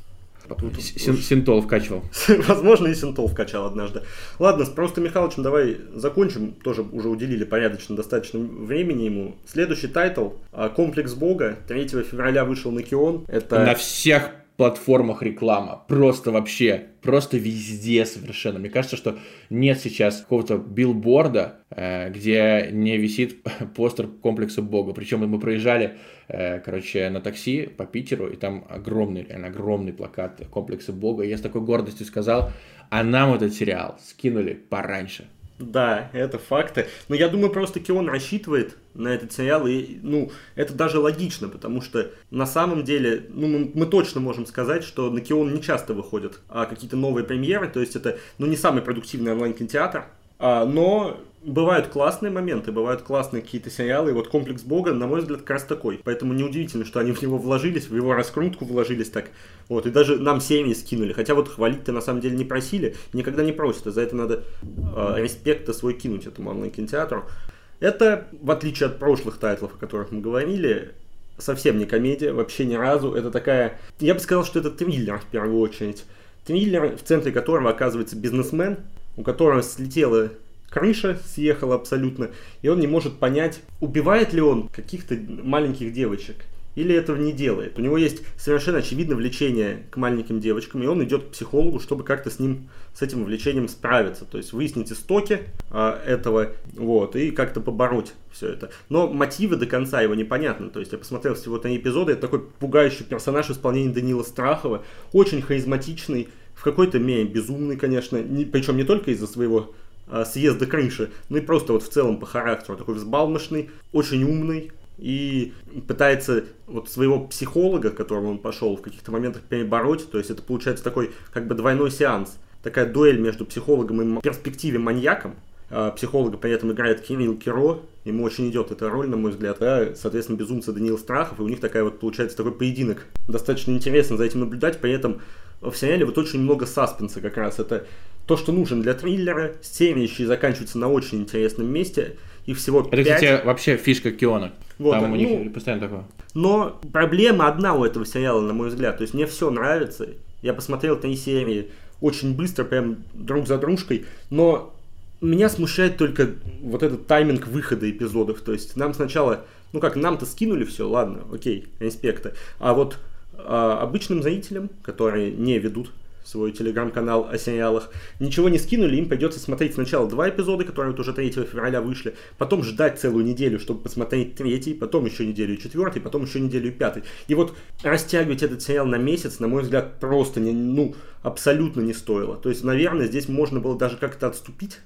Тут Синтол вкачивал. Возможно, и Синтол вкачал однажды. Ладно, с Просто Михалычем давай закончим. Тоже уже уделили порядочно достаточно времени ему. Следующий title «Комплекс Бога». 3 февраля вышел на Kion. Это... На всех платформах реклама. Просто вообще, просто везде совершенно. Мне кажется, что нет сейчас какого-то билборда, э, где не висит постер комплекса Бога. Причем мы проезжали, э, короче, на такси по Питеру, и там огромный, реально огромный плакат комплекса Бога. И я с такой гордостью сказал, а нам этот сериал скинули пораньше. Да, это факты. Но я думаю, просто Кион рассчитывает на этот сериал, и, ну, это даже логично, потому что на самом деле, ну, мы, мы точно можем сказать, что на Кион не часто выходят а, какие-то новые премьеры, то есть это, ну, не самый продуктивный онлайн-кинотеатр, а, но бывают классные моменты, бывают классные какие-то сериалы, и вот «Комплекс Бога», на мой взгляд, как раз такой. Поэтому неудивительно, что они в него вложились, в его раскрутку вложились так. Вот, и даже нам семьи скинули. Хотя вот хвалить-то на самом деле не просили, никогда не просят, и за это надо э, респект свой кинуть этому онлайн-кинотеатру. Это, в отличие от прошлых тайтлов, о которых мы говорили, совсем не комедия, вообще ни разу. Это такая... Я бы сказал, что это триллер в первую очередь. Триллер, в центре которого оказывается бизнесмен, у которого слетела крыша съехала абсолютно, и он не может понять, убивает ли он каких-то маленьких девочек или этого не делает. У него есть совершенно очевидное влечение к маленьким девочкам, и он идет к психологу, чтобы как-то с ним, с этим влечением справиться. То есть выяснить истоки а, этого, вот, и как-то побороть все это. Но мотивы до конца его непонятны. То есть я посмотрел всего три эпизода, это такой пугающий персонаж в исполнении Данила Страхова, очень харизматичный, в какой-то мере безумный, конечно, не, причем не только из-за своего а, съезда крыши, ну и просто вот в целом по характеру такой взбалмошный, очень умный, и пытается вот своего психолога, к которому он пошел, в каких-то моментах перебороть. То есть это получается такой как бы двойной сеанс. Такая дуэль между психологом и перспективе маньяком. А психолога при этом играет Кирилл Киро. Ему очень идет эта роль, на мой взгляд. Да, соответственно, безумца Даниил Страхов. И у них такая вот получается такой поединок. Достаточно интересно за этим наблюдать. При этом в сериале вот очень много саспенса как раз. Это то, что нужен для триллера. Серия еще и заканчивается на очень интересном месте. И всего Это, 5. кстати, вообще фишка Киона. Вот, Там у них ну, постоянно такое. Но проблема одна у этого сериала, на мой взгляд. То есть мне все нравится. Я посмотрел три серии очень быстро, прям друг за дружкой. Но меня смущает только вот этот тайминг выхода эпизодов. То есть нам сначала, ну как, нам-то скинули все, ладно, окей, респекта. А вот обычным зрителям, которые не ведут свой телеграм-канал о сериалах, ничего не скинули, им придется смотреть сначала два эпизода, которые вот уже 3 февраля вышли, потом ждать целую неделю, чтобы посмотреть третий, потом еще неделю и четвертый, потом еще неделю и пятый. И вот растягивать этот сериал на месяц, на мой взгляд, просто не, ну, абсолютно не стоило. То есть, наверное, здесь можно было даже как-то отступить,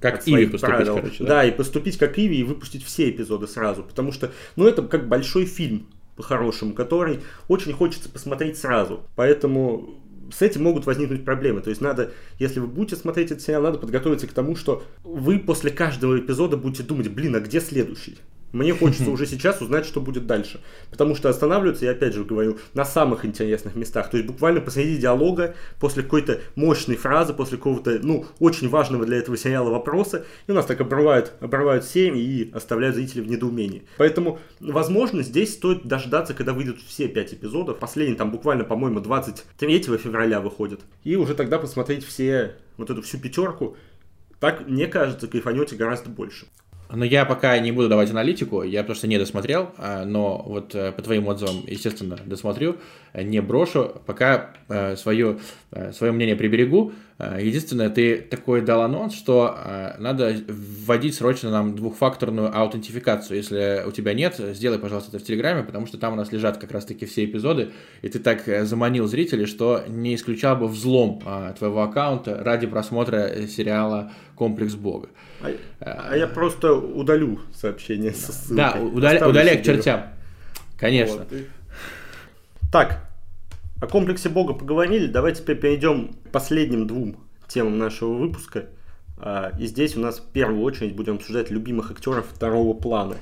как Иви поступить, правил. короче, да? Да, и поступить как Иви и выпустить все эпизоды сразу, потому что, ну, это как большой фильм, по-хорошему, который очень хочется посмотреть сразу. Поэтому с этим могут возникнуть проблемы. То есть надо, если вы будете смотреть этот сериал, надо подготовиться к тому, что вы после каждого эпизода будете думать, блин, а где следующий? Мне хочется уже сейчас узнать, что будет дальше. Потому что останавливаются, я опять же говорю, на самых интересных местах. То есть буквально посреди диалога, после какой-то мощной фразы, после какого-то, ну, очень важного для этого сериала вопроса, и у нас так обрывают, обрывают серии и оставляют зрителей в недоумении. Поэтому, возможно, здесь стоит дождаться, когда выйдут все пять эпизодов. Последний там буквально, по-моему, 23 февраля выходит. И уже тогда посмотреть все, вот эту всю пятерку. Так, мне кажется, кайфанете гораздо больше. Но я пока не буду давать аналитику, я просто не досмотрел, а, но вот э, по твоим отзывам, естественно, досмотрю, не брошу, пока э, свое, э, свое мнение приберегу. Единственное, ты такой дал анонс, что надо вводить срочно нам двухфакторную аутентификацию. Если у тебя нет, сделай, пожалуйста, это в Телеграме, потому что там у нас лежат как раз-таки все эпизоды, и ты так заманил зрителей, что не исключал бы взлом твоего аккаунта ради просмотра сериала «Комплекс Бога». А, а я просто удалю сообщение со ссылкой. Да, удаля, удаляй к чертям. Конечно. Вот. Так, о комплексе Бога поговорили, давай теперь перейдем к последним двум темам нашего выпуска. А, и здесь у нас в первую очередь будем обсуждать любимых актеров второго плана.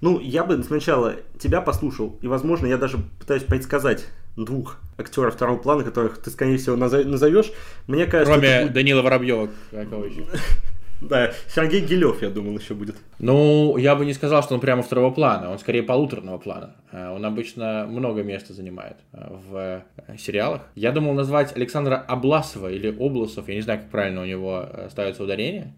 Ну, я бы сначала тебя послушал, и, возможно, я даже пытаюсь предсказать двух актеров второго плана, которых ты, скорее всего, назовешь. Мне кажется... Кроме будет... Данила Воробьева, еще? Да, Сергей Гилев, я думал, еще будет. Ну, я бы не сказал, что он прямо второго плана, он скорее полуторного плана. Э, он обычно много места занимает э, в э, сериалах. Я думал назвать Александра Обласова или Обласов, я не знаю, как правильно у него ставится ударение.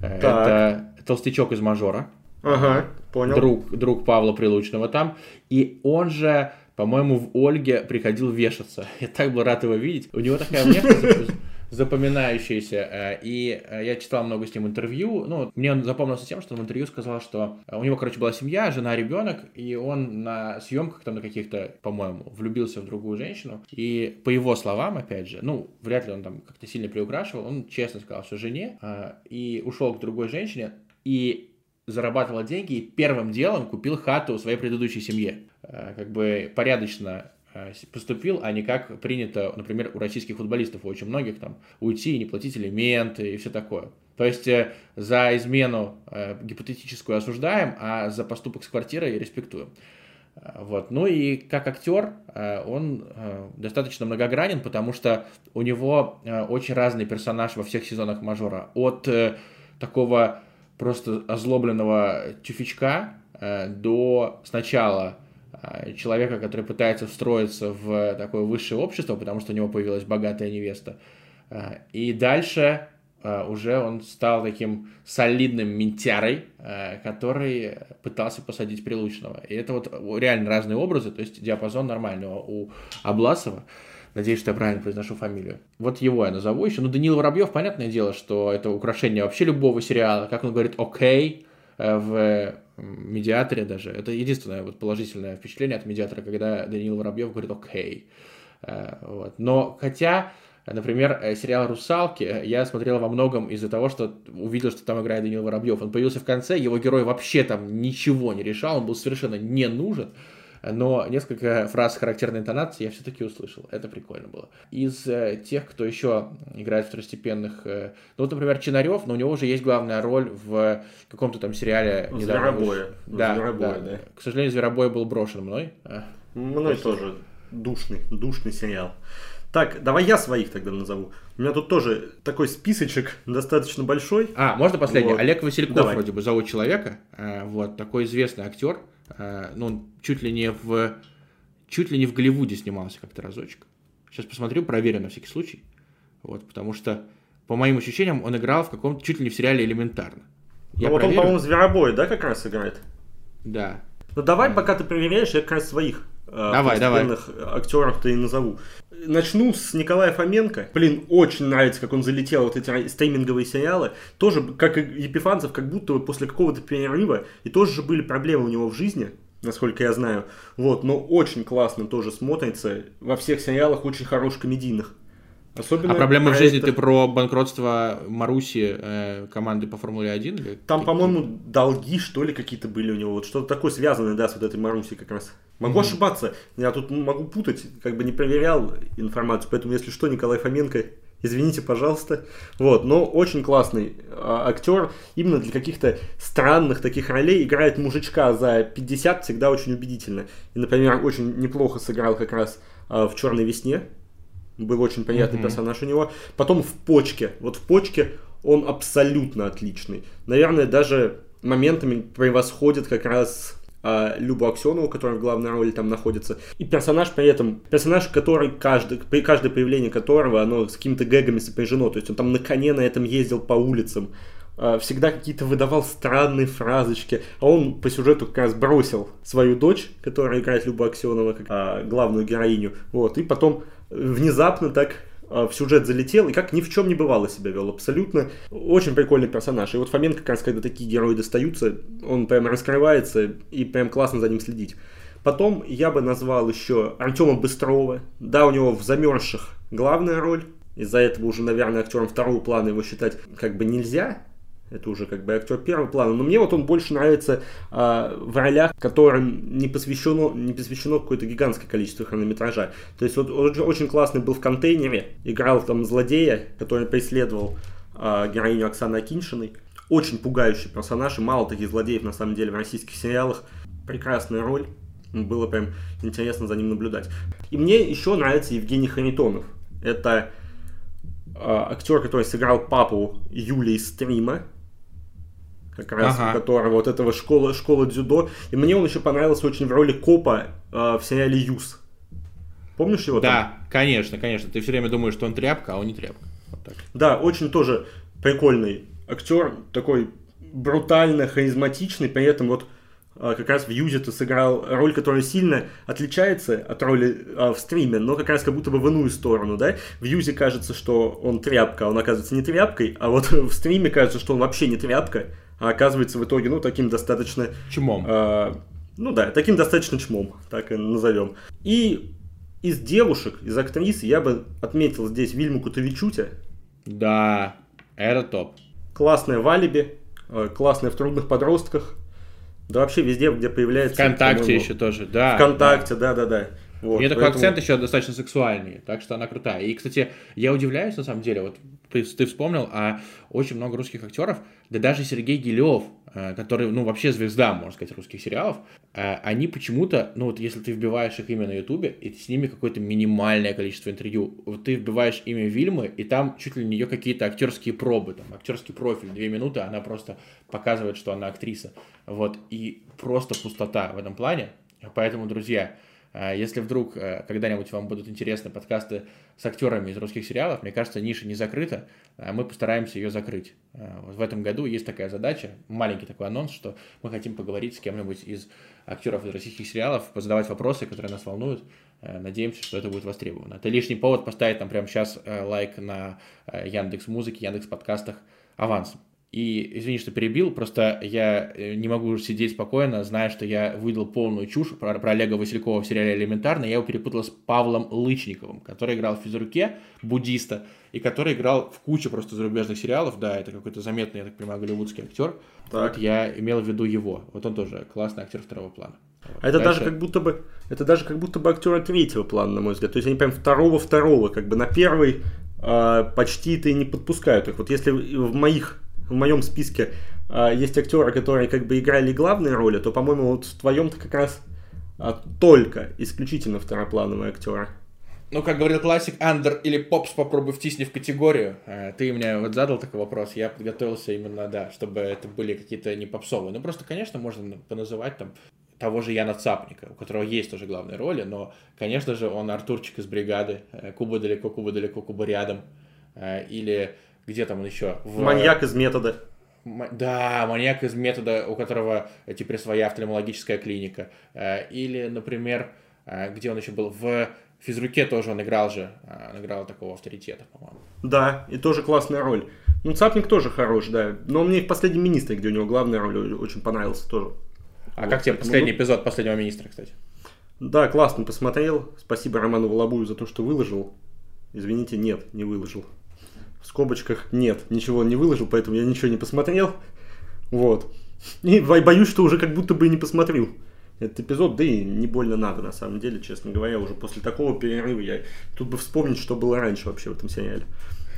Так. Это толстячок из «Мажора». Ага, понял. Друг, друг Павла Прилучного там. И он же, по-моему, в Ольге приходил вешаться. Я так был рад его видеть. У него такая внешность запоминающийся. Э, и э, я читал много с ним интервью. Ну, мне он запомнился тем, что он в интервью сказал, что у него, короче, была семья, жена, ребенок, и он на съемках там на каких-то, по-моему, влюбился в другую женщину. И по его словам, опять же, ну, вряд ли он там как-то сильно приукрашивал, он честно сказал, что жене, э, и ушел к другой женщине, и зарабатывал деньги и первым делом купил хату своей предыдущей семье. Как бы порядочно Э, поступил, а не как принято, например, у российских футболистов, у очень многих там, уйти и не платить элементы и все такое. То есть э, за измену э, гипотетическую осуждаем, а за поступок с квартирой респектуем. Вот. Ну и как актер он достаточно многогранен, потому что у него очень разный персонаж во всех сезонах мажора. От такого просто озлобленного тюфячка до сначала человека, который пытается встроиться в такое высшее общество, потому что у него появилась богатая невеста. А, и дальше а, уже он стал таким солидным ментярой, который пытался посадить Прилучного. И это вот реально разные образы, то есть диапазон нормального у Обласова. Надеюсь, что я правильно произношу фамилию. Вот его я назову еще. Ну, Данил Воробьев, понятное дело, что это украшение вообще любого сериала. Как он говорит «окей» в медиаторе даже. Это единственное вот положительное впечатление от медиатора, когда Даниил Воробьев говорит «окей». Э, вот. Но хотя, например, э, сериал «Русалки» я смотрел во многом из-за того, что увидел, что там играет Даниил Воробьев. Он появился в конце, его герой вообще там ничего не решал, он был совершенно не нужен но несколько фраз характерной интонации я все-таки услышал. Это прикольно было. Из э, тех, кто еще играет второстепенных, э, ну вот, например, Чинарев, но у него уже есть главная роль в каком-то там сериале. Зверобоя. Да, Зверобоя, да. да. К сожалению, Зверобой был брошен мной. А, мной Просто... тоже. Душный, душный сериал. Так, давай я своих тогда назову. У меня тут тоже такой списочек достаточно большой. А, можно последний? Вот. Олег Васильков давай. вроде бы зовут человека. Э, вот, такой известный актер. Э, ну, он чуть ли не в чуть ли не в Голливуде снимался как-то разочек. Сейчас посмотрю, проверю на всякий случай. Вот, потому что, по моим ощущениям, он играл в каком-то чуть ли не в сериале элементарно. Я ну, вот проверю. он, по-моему, Зверобой, да, как раз играет? Да. Ну давай, пока ты проверяешь, я как раз своих давай, давай. актеров-то и назову. Начну с Николая Фоменко. Блин, очень нравится, как он залетел вот эти стриминговые сериалы. Тоже, как и Епифанцев, как будто после какого-то перерыва, и тоже же были проблемы у него в жизни, насколько я знаю. Вот, но очень классно тоже смотрится. Во всех сериалах очень хороших комедийных. Особенно а проблемы в жизни ты про банкротство Маруси э, команды по Формуле 1? Или Там, по-моему, долги, что ли, какие-то были у него. Вот что-то такое связанное, да, с вот этой Маруси как раз. Могу mm-hmm. ошибаться. Я тут могу путать, как бы не проверял информацию. Поэтому, если что, Николай Фоменко, извините, пожалуйста. Вот, но очень классный а, актер. Именно для каких-то странных таких ролей играет мужичка за 50 всегда очень убедительно. И, например, очень неплохо сыграл как раз а, в «Черной весне» Был очень приятный mm-hmm. персонаж у него. Потом в почке. Вот в почке он абсолютно отличный. Наверное, даже моментами превосходит как раз а, Любу Аксенову, которая в главной роли там находится. И персонаж при этом, персонаж, который каждый, при каждое появление которого, оно с какими-то гэгами сопряжено. То есть он там на коне на этом ездил по улицам. А, всегда какие-то выдавал странные фразочки. А он по сюжету как раз бросил свою дочь, которая играет Любу Аксенова, как а, главную героиню. Вот. И потом внезапно так а, в сюжет залетел и как ни в чем не бывало себя вел. Абсолютно очень прикольный персонаж. И вот Фоменко, как раз, когда такие герои достаются, он прям раскрывается и прям классно за ним следить. Потом я бы назвал еще Артема Быстрова. Да, у него в «Замерзших» главная роль. Из-за этого уже, наверное, актером второго плана его считать как бы нельзя. Это уже как бы актер первого плана. Но мне вот он больше нравится э, в ролях, которым не посвящено, не посвящено какое-то гигантское количество хронометража. То есть вот он очень классный был в контейнере, играл там злодея, который преследовал э, героиню Оксаны Акиншиной. Очень пугающий персонаж, и мало таких злодеев на самом деле в российских сериалах. Прекрасная роль. Было прям интересно за ним наблюдать. И мне еще нравится Евгений Харитонов. Это э, актер, который сыграл папу Юлии Стрима, как раз ага. которого вот этого школа, школа дзюдо. И мне он еще понравился очень в роли копа э, в сериале Юс. Помнишь его? Да, там? конечно, конечно. Ты все время думаешь, что он тряпка, а он не тряпка. Вот так. Да, очень тоже прикольный актер, такой брутально харизматичный, при этом вот а, как раз в Юзе ты сыграл роль, которая сильно отличается от роли а, в стриме, но как раз как будто бы в иную сторону, да? В Юзе кажется, что он тряпка, а он оказывается не тряпкой, а вот в стриме кажется, что он вообще не тряпка, а оказывается в итоге, ну, таким достаточно... Чмом. А, ну да, таким достаточно чмом, так и назовем. И из девушек, из актрис я бы отметил здесь Вильму Кутовичутя. Да, это топ. Классная в Алибе, э, классная в Трудных подростках. Да вообще везде, где появляется... Вконтакте еще тоже, да. Вконтакте, да-да-да. Вот, У нее поэтому... такой акцент еще достаточно сексуальный, так что она крутая. И, кстати, я удивляюсь, на самом деле, вот ты, ты вспомнил, а очень много русских актеров, да даже Сергей Гилев, э, который, ну, вообще звезда, можно сказать, русских сериалов, э, они почему-то, ну, вот если ты вбиваешь их имя на Ютубе, и с ними какое-то минимальное количество интервью, вот ты вбиваешь имя Вильмы, и там чуть ли не ее какие-то актерские пробы, там, актерский профиль, две минуты, она просто показывает, что она актриса, вот, и просто пустота в этом плане, поэтому, друзья, если вдруг э, когда-нибудь вам будут интересны подкасты с актерами из русских сериалов, мне кажется, ниша не закрыта, а мы постараемся ее закрыть. А, в этом году есть такая задача, маленький такой анонс, что мы хотим поговорить с кем-нибудь из актеров из российских сериалов, задавать вопросы, которые нас волнуют. Э, надеемся, что это будет востребовано. Это лишний повод поставить там прямо сейчас э, лайк на Яндекс Музыке, Яндекс Подкастах авансом. И извини, что перебил, просто я э, не могу сидеть спокойно, зная, что я выдал полную чушь про, про Олега Василькова в сериале «Элементарно». Я его перепутал с Павлом Лычниковым, который играл в «Физруке», буддиста, и который играл в куче просто зарубежных сериалов. Да, это какой-то заметный, я так понимаю, голливудский актер. Так. Вот я имел в виду его. Вот он тоже классный актер второго плана. Вот. А это Дальше... даже как будто бы это даже как будто бы актера третьего плана, на мой взгляд. То есть они прям второго второго, как бы на первый э, почти ты не подпускают их. Вот если в моих в моем списке а, есть актеры, которые как бы играли главные роли, то, по-моему, вот в твоем-то как раз а, только исключительно второплановые актеры. Ну, как говорил классик, андер или попс попробуй втисни в категорию. А, ты мне вот задал такой вопрос, я подготовился именно, да, чтобы это были какие-то не попсовые. Ну, просто, конечно, можно поназывать там того же Яна Цапника, у которого есть тоже главные роли, но, конечно же, он Артурчик из бригады, э, Куба далеко, Куба далеко, Куба рядом, э, или где там он еще? В... Маньяк из метода. Да, маньяк из метода, у которого теперь своя офтальмологическая клиника. Э, или, например, э, где он еще был? В физруке тоже он играл же. Э, он играл такого авторитета, по-моему. Да, и тоже классная роль. Ну, Цапник тоже хорош, да. Но мне в последнем министре, где у него главная роль, очень понравился тоже. А вот, как тебе последний ну, эпизод последнего министра, кстати? Да, классно посмотрел. Спасибо Роману Волобую за то, что выложил. Извините, нет, не выложил в скобочках нет, ничего не выложил, поэтому я ничего не посмотрел. Вот. И боюсь, что уже как будто бы не посмотрел этот эпизод, да и не больно надо, на самом деле, честно говоря, уже после такого перерыва я тут бы вспомнить, что было раньше вообще в этом сериале.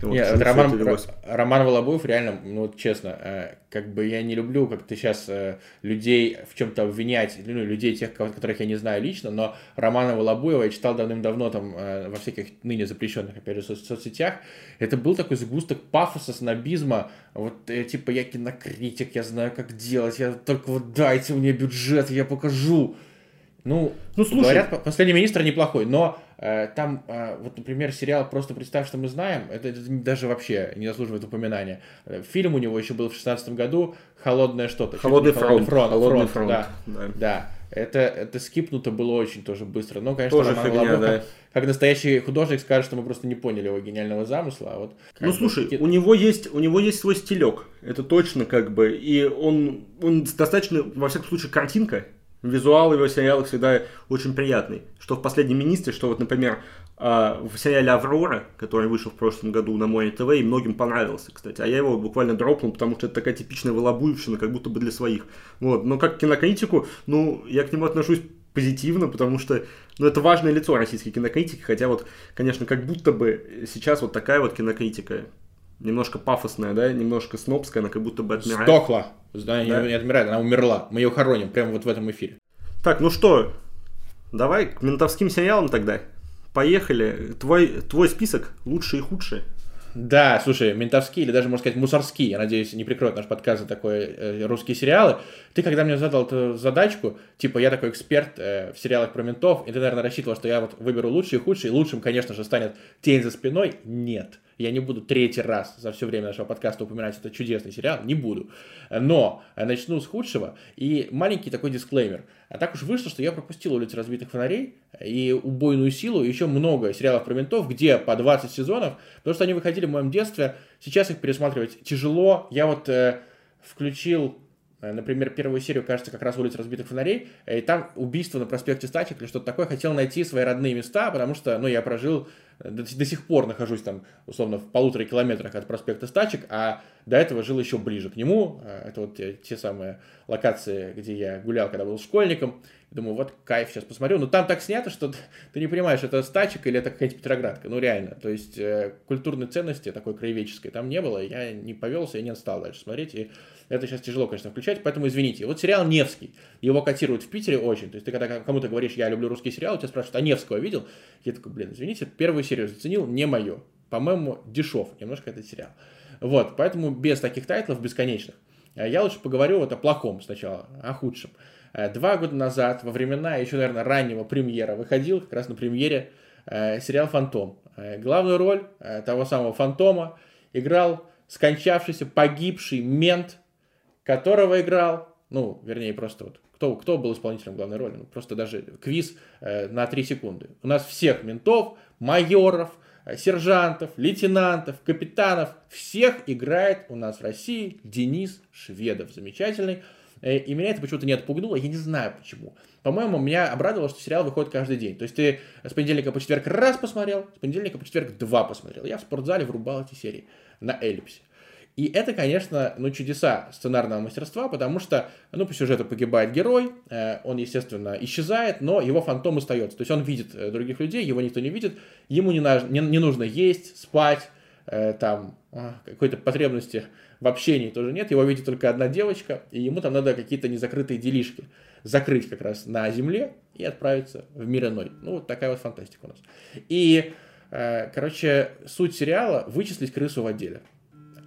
Вот, Нет, Роман, Роман Волобуев реально, ну вот честно, э, как бы я не люблю как-то сейчас э, людей в чем-то обвинять, ну, людей тех, которых я не знаю лично, но Романа Волобуева я читал давным-давно там э, во всяких ныне запрещенных, опять же, со- соцсетях. Это был такой сгусток пафоса, снобизма, вот типа я кинокритик, я знаю, как делать, я только вот дайте мне бюджет, я покажу. Ну, ну слушай, говорят, последний министр неплохой, но э, там, э, вот, например, сериал «Просто представь, что мы знаем», это, это даже вообще не заслуживает упоминания. Э, фильм у него еще был в шестнадцатом году «Холодное что-то». «Холодный фронт». фронт. «Холодный фронт», фронт, да. да. да. Это, это скипнуто было очень тоже быстро. Но, конечно, тоже фигня, Лобов, да. как настоящий художник скажет, что мы просто не поняли его гениального замысла. А вот, ну, слушай, какие... у него, есть, у него есть свой стилек. Это точно как бы. И он, он достаточно, во всяком случае, картинка Визуал его сериала всегда очень приятный. что в «Последнем министре», что вот, например, а, в сериале «Аврора», который вышел в прошлом году на Море ТВ, и многим понравился, кстати. А я его буквально дропнул, потому что это такая типичная вылобуевщина, как будто бы для своих. Вот. Но как кинокритику, ну, я к нему отношусь позитивно, потому что, ну, это важное лицо российской кинокритики, хотя вот, конечно, как будто бы сейчас вот такая вот кинокритика немножко пафосная, да, немножко снобская, она как будто бы отмирает. Сдохла. Да, да? Не отмирает, она умерла. Мы ее хороним прямо вот в этом эфире. Так, ну что, давай к ментовским сериалам тогда. Поехали. Твой, твой список лучшие и худшие. Да, слушай, ментовские или даже, можно сказать, мусорские, я надеюсь, не прикроют наш подкаст за такой э, русские сериалы. Ты, когда мне задал эту задачку, типа, я такой эксперт э, в сериалах про ментов, и ты, наверное, рассчитывал, что я вот выберу лучшие и худшие, и лучшим, конечно же, станет «Тень за спиной». Нет. Я не буду третий раз за все время нашего подкаста упоминать этот чудесный сериал, не буду. Но начну с худшего. И маленький такой дисклеймер. А так уж вышло, что я пропустил «Улицы разбитых фонарей» и «Убойную силу», и еще много сериалов про ментов, где по 20 сезонов, потому что они выходили в моем детстве. Сейчас их пересматривать тяжело. Я вот э, включил э, Например, первую серию, кажется, как раз улиц разбитых фонарей, и там убийство на проспекте Стачек или что-то такое. Хотел найти свои родные места, потому что, ну, я прожил до, до сих пор нахожусь там, условно, в полутора километрах от проспекта Стачек, а до этого жил еще ближе к нему. Это вот те, те самые локации, где я гулял, когда был школьником. Думаю, вот кайф, сейчас посмотрю. Но там так снято, что ты не понимаешь, это Стачек или это какая-нибудь Петроградка. Ну, реально. То есть, э, культурной ценности такой краеведческой там не было. Я не повелся, я не стал дальше смотреть. И это сейчас тяжело, конечно, включать, поэтому извините. Вот сериал «Невский». Его котируют в Питере очень. То есть, ты когда кому-то говоришь, я люблю русский сериал, тебя спрашивают, а Невского видел? Я такой, блин, извините, первую серию заценил, не мое. По-моему, дешев немножко этот сериал. Вот, поэтому без таких тайтлов бесконечных. Э, я лучше поговорю вот о плохом сначала, о худшем. Э, два года назад, во времена еще, наверное, раннего премьера, выходил как раз на премьере э, сериал «Фантом». Главную роль того самого «Фантома» играл скончавшийся, погибший мент, которого играл, ну, вернее, просто вот кто, кто был исполнителем главной роли? Ну, просто даже квиз э, на 3 секунды. У нас всех ментов, майоров, э, сержантов, лейтенантов, капитанов, всех играет у нас в России Денис Шведов. Замечательный. Э, и меня это почему-то не отпугнуло, я не знаю почему. По-моему, меня обрадовало, что сериал выходит каждый день. То есть ты с понедельника по четверг раз посмотрел, с понедельника по четверг два посмотрел. Я в спортзале врубал эти серии на эллипсе. И это, конечно, ну, чудеса сценарного мастерства, потому что, ну, по сюжету погибает герой, э, он, естественно, исчезает, но его фантом остается. То есть он видит э, других людей, его никто не видит, ему не, на, не, не нужно есть, спать, э, там, э, какой-то потребности в общении тоже нет, его видит только одна девочка, и ему там надо какие-то незакрытые делишки закрыть как раз на земле и отправиться в мир иной. Ну, вот такая вот фантастика у нас. И, короче, суть сериала – вычислить крысу в отделе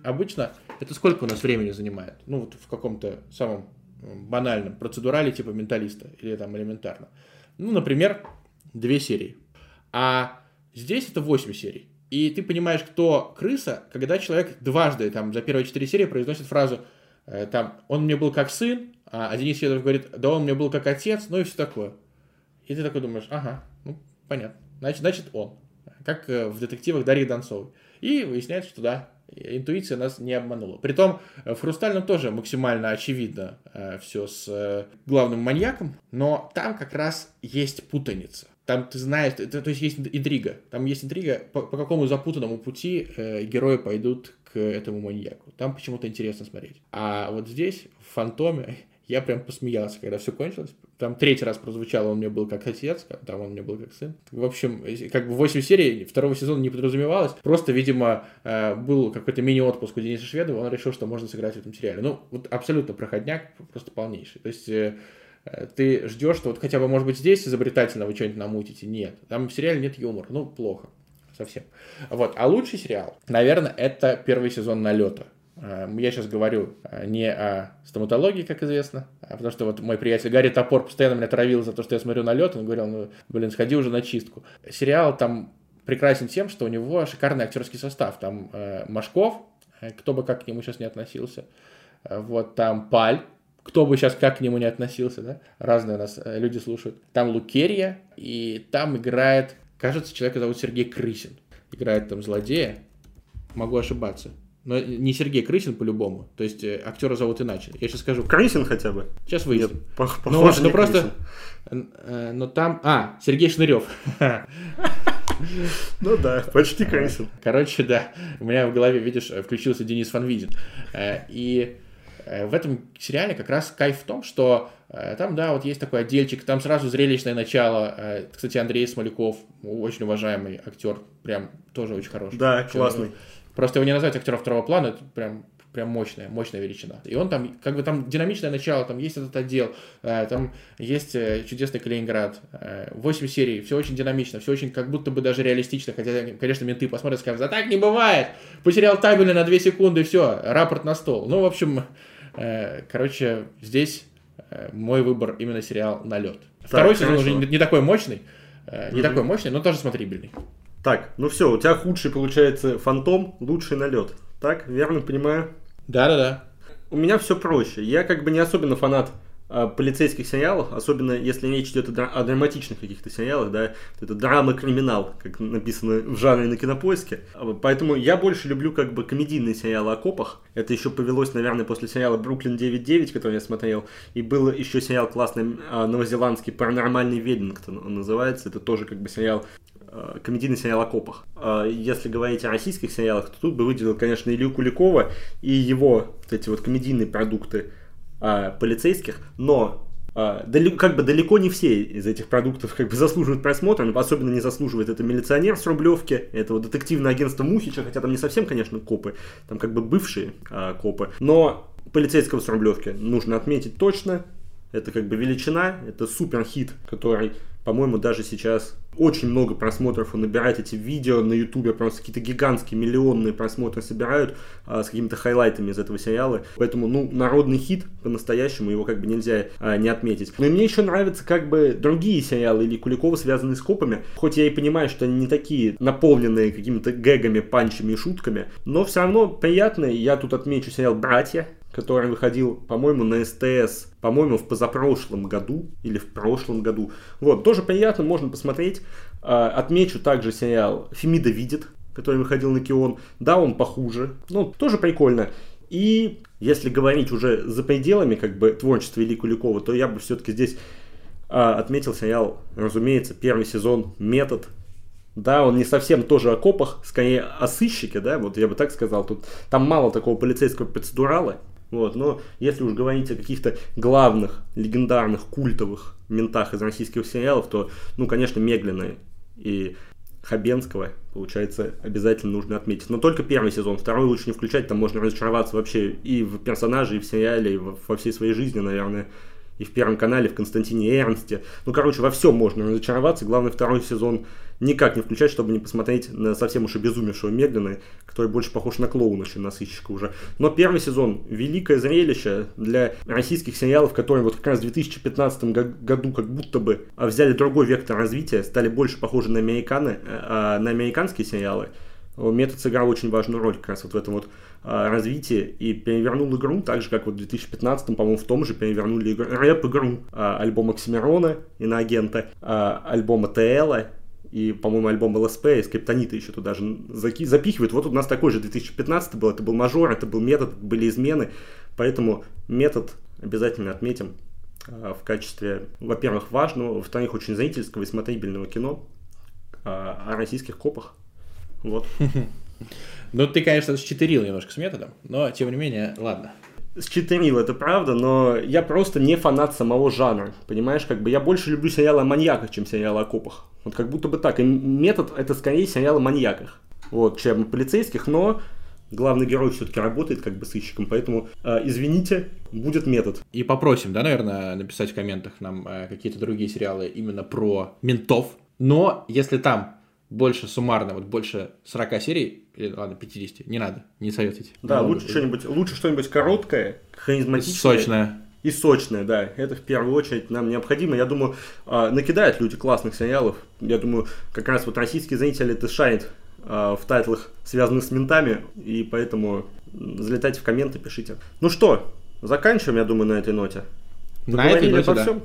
обычно это сколько у нас времени занимает? Ну, вот в каком-то самом банальном процедурале типа менталиста или там элементарно. Ну, например, две серии. А здесь это 8 серий. И ты понимаешь, кто крыса, когда человек дважды там за первые четыре серии произносит фразу э, там «он мне был как сын», а Денис Федоров говорит «да он мне был как отец», ну и все такое. И ты такой думаешь, ага, ну, понятно, значит, значит он. Как э, в детективах Дарьи Донцовой. И выясняется, что да, интуиция нас не обманула. Притом э, в «Хрустальном» тоже максимально очевидно э, все с э, главным маньяком, но там как раз есть путаница. Там ты знаешь, это, то есть есть интрига. Там есть интрига, по, по какому запутанному пути э, герои пойдут к этому маньяку. Там почему-то интересно смотреть. А вот здесь, в «Фантоме», я прям посмеялся, когда все кончилось. Там третий раз прозвучало, он мне был как отец, там он мне был как сын. В общем, как бы 8 серий второго сезона не подразумевалось. Просто, видимо, э, был какой-то мини-отпуск у Дениса Шведова, он решил, что можно сыграть в этом сериале. Ну, вот абсолютно проходняк, просто полнейший. То есть э, э, ты ждешь, что вот хотя бы, может быть, здесь изобретательно вы что-нибудь намутите. Нет. Там в сериале нет юмора. Ну, плохо. Совсем. Вот. А лучший сериал, наверное, это первый сезон налета. Эм, я сейчас говорю э, не о стоматологии, как известно, а потому что вот мой приятель Гарри Топор постоянно меня травил за то, что я смотрю на лед. Он говорил, ну, блин, сходи уже на чистку. Сериал там прекрасен тем, что у него шикарный актерский состав. Там э, Машков, э, кто бы как к нему сейчас не относился. Э, вот там Паль, кто бы сейчас как к нему не относился, да? Разные у нас люди слушают. Там Лукерья, и там играет, кажется, человека зовут Сергей Крысин. Играет там злодея. Могу ошибаться. Но не Сергей Крысин по-любому. То есть э, актера зовут иначе. Я сейчас скажу. Крысин хотя бы? Сейчас по ну, ну просто... Э, но там... А, Сергей Шнырев. Ну да, почти Крысин. Короче, да. У меня в голове, видишь, включился Денис Фанвизин. Э, и в этом сериале как раз кайф в том, что там, да, вот есть такой отдельчик, там сразу зрелищное начало. Кстати, Андрей Смоляков, очень уважаемый актер, прям тоже очень хороший. Да, классный. Просто его не назвать актером второго плана, это прям прям мощная, мощная величина. И он там, как бы там динамичное начало, там есть этот отдел, э, там есть э, чудесный Калининград, э, 8 серий, все очень динамично, все очень как будто бы даже реалистично, хотя, конечно, менты посмотрят и скажут, да так не бывает, потерял табельный на 2 секунды, все, рапорт на стол. Ну, в общем, э, короче, здесь э, мой выбор именно сериал «Налет». Второй сезон уже не, не такой мощный, э, не mm-hmm. такой мощный, но тоже смотрибельный. Так, ну все, у тебя худший получается фантом, лучший налет. Так, верно понимаю? Да-да-да. У меня все проще. Я как бы не особенно фанат а, полицейских сериалов, особенно если речь идет о, о драматичных каких-то сериалах, да, это драма-криминал, как написано в жанре на кинопоиске. Поэтому я больше люблю как бы комедийные сериалы о копах. Это еще повелось, наверное, после сериала «Бруклин 9.9», который я смотрел. И был еще сериал классный а, новозеландский «Паранормальный Ведингтон» он называется. Это тоже как бы сериал комедийный сериал о копах. А если говорить о российских сериалах, то тут бы выделил, конечно, Илью Куликова и его вот эти вот комедийные продукты а, полицейских, но как бы далеко не все из этих продуктов как бы заслуживают просмотра, но особенно не заслуживает это милиционер с Рублевки, это вот детективное агентство Мухича, хотя там не совсем, конечно, копы, там как бы бывшие копы, но полицейского с Рублевки нужно отметить точно, это как бы величина, это супер хит, который по-моему, даже сейчас очень много просмотров он набирает эти видео на ютубе, просто какие-то гигантские миллионные просмотры собирают а, с какими-то хайлайтами из этого сериала. Поэтому, ну, народный хит по-настоящему, его как бы нельзя а, не отметить. Но и мне еще нравятся как бы другие сериалы или Куликова, связанные с копами. Хоть я и понимаю, что они не такие наполненные какими-то гэгами, панчами и шутками, но все равно приятные. Я тут отмечу сериал «Братья», который выходил, по-моему, на СТС, по-моему, в позапрошлом году или в прошлом году. Вот, тоже приятно, можно посмотреть. А, отмечу также сериал «Фемида видит», который выходил на Кион. Да, он похуже, но тоже прикольно. И если говорить уже за пределами как бы творчества Ильи Куликова, то я бы все-таки здесь а, отметил сериал, разумеется, первый сезон «Метод», да, он не совсем тоже о копах, скорее о сыщике, да, вот я бы так сказал. Тут там мало такого полицейского процедурала, вот, но если уж говорить о каких-то главных, легендарных, культовых ментах из российских сериалов, то, ну, конечно, Меглина и Хабенского, получается, обязательно нужно отметить. Но только первый сезон, второй лучше не включать, там можно разочароваться вообще и в персонаже, и в сериале, и во всей своей жизни, наверное и в Первом канале, в Константине Эрнсте. Ну, короче, во всем можно разочароваться. Главное, второй сезон никак не включать, чтобы не посмотреть на совсем уж обезумевшего Меглина, который больше похож на клоуна, чем на сыщика уже. Но первый сезон – великое зрелище для российских сериалов, которые вот как раз в 2015 году как будто бы взяли другой вектор развития, стали больше похожи на, американы, э, на американские сериалы. Метод сыграл очень важную роль как раз вот в этом вот а, развитии и перевернул игру, так же, как вот в 2015, по-моему, в том же перевернули игру, рэп-игру а, альбом Оксимирона, Иноагента, а, альбома ТЛа, и, по-моему, альбом ЛСП и Скриптонита еще туда же заки- запихивают. Вот у нас такой же 2015 был, это был мажор, это был метод, были измены, поэтому метод обязательно отметим в качестве, во-первых, важного, во-вторых, очень зрительского и смотрибельного кино о российских копах. Вот. Ну, ты, конечно, считерил немножко с методом, но, тем не менее, ладно. Считерил, это правда, но я просто не фанат самого жанра, понимаешь, как бы я больше люблю сериалы о маньяках, чем сериалы о копах. Вот как будто бы так, и метод это скорее сериал о маньяках, вот, чем полицейских, но главный герой все-таки работает как бы сыщиком, поэтому э, извините, будет метод. И попросим, да, наверное, написать в комментах нам э, какие-то другие сериалы именно про ментов. Но если там больше суммарно, вот больше 40 серий, или, ладно, 50, не надо, не советуйте. Да, лучше что-нибудь, лучше что-нибудь короткое, харизматичное. Сочное. И сочное, да. Это в первую очередь нам необходимо. Я думаю, а, накидают люди классных сериалов. Я думаю, как раз вот российские зрители это шарит а, в тайтлах, связанных с ментами, и поэтому залетайте в комменты, пишите. Ну что, заканчиваем, я думаю, на этой ноте. Поговорили на этой ноте, обо да. всем.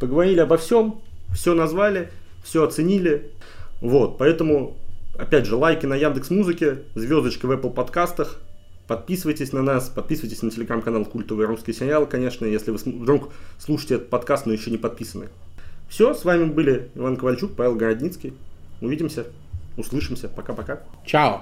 Поговорили обо всем, все назвали, все оценили. Вот, поэтому, опять же, лайки на Яндекс Музыке, звездочки в Apple подкастах, Подписывайтесь на нас, подписывайтесь на телеграм-канал Культовый русский сериал, конечно, если вы вдруг слушаете этот подкаст, но еще не подписаны. Все, с вами были Иван Ковальчук, Павел Городницкий. Увидимся, услышимся. Пока-пока. Чао.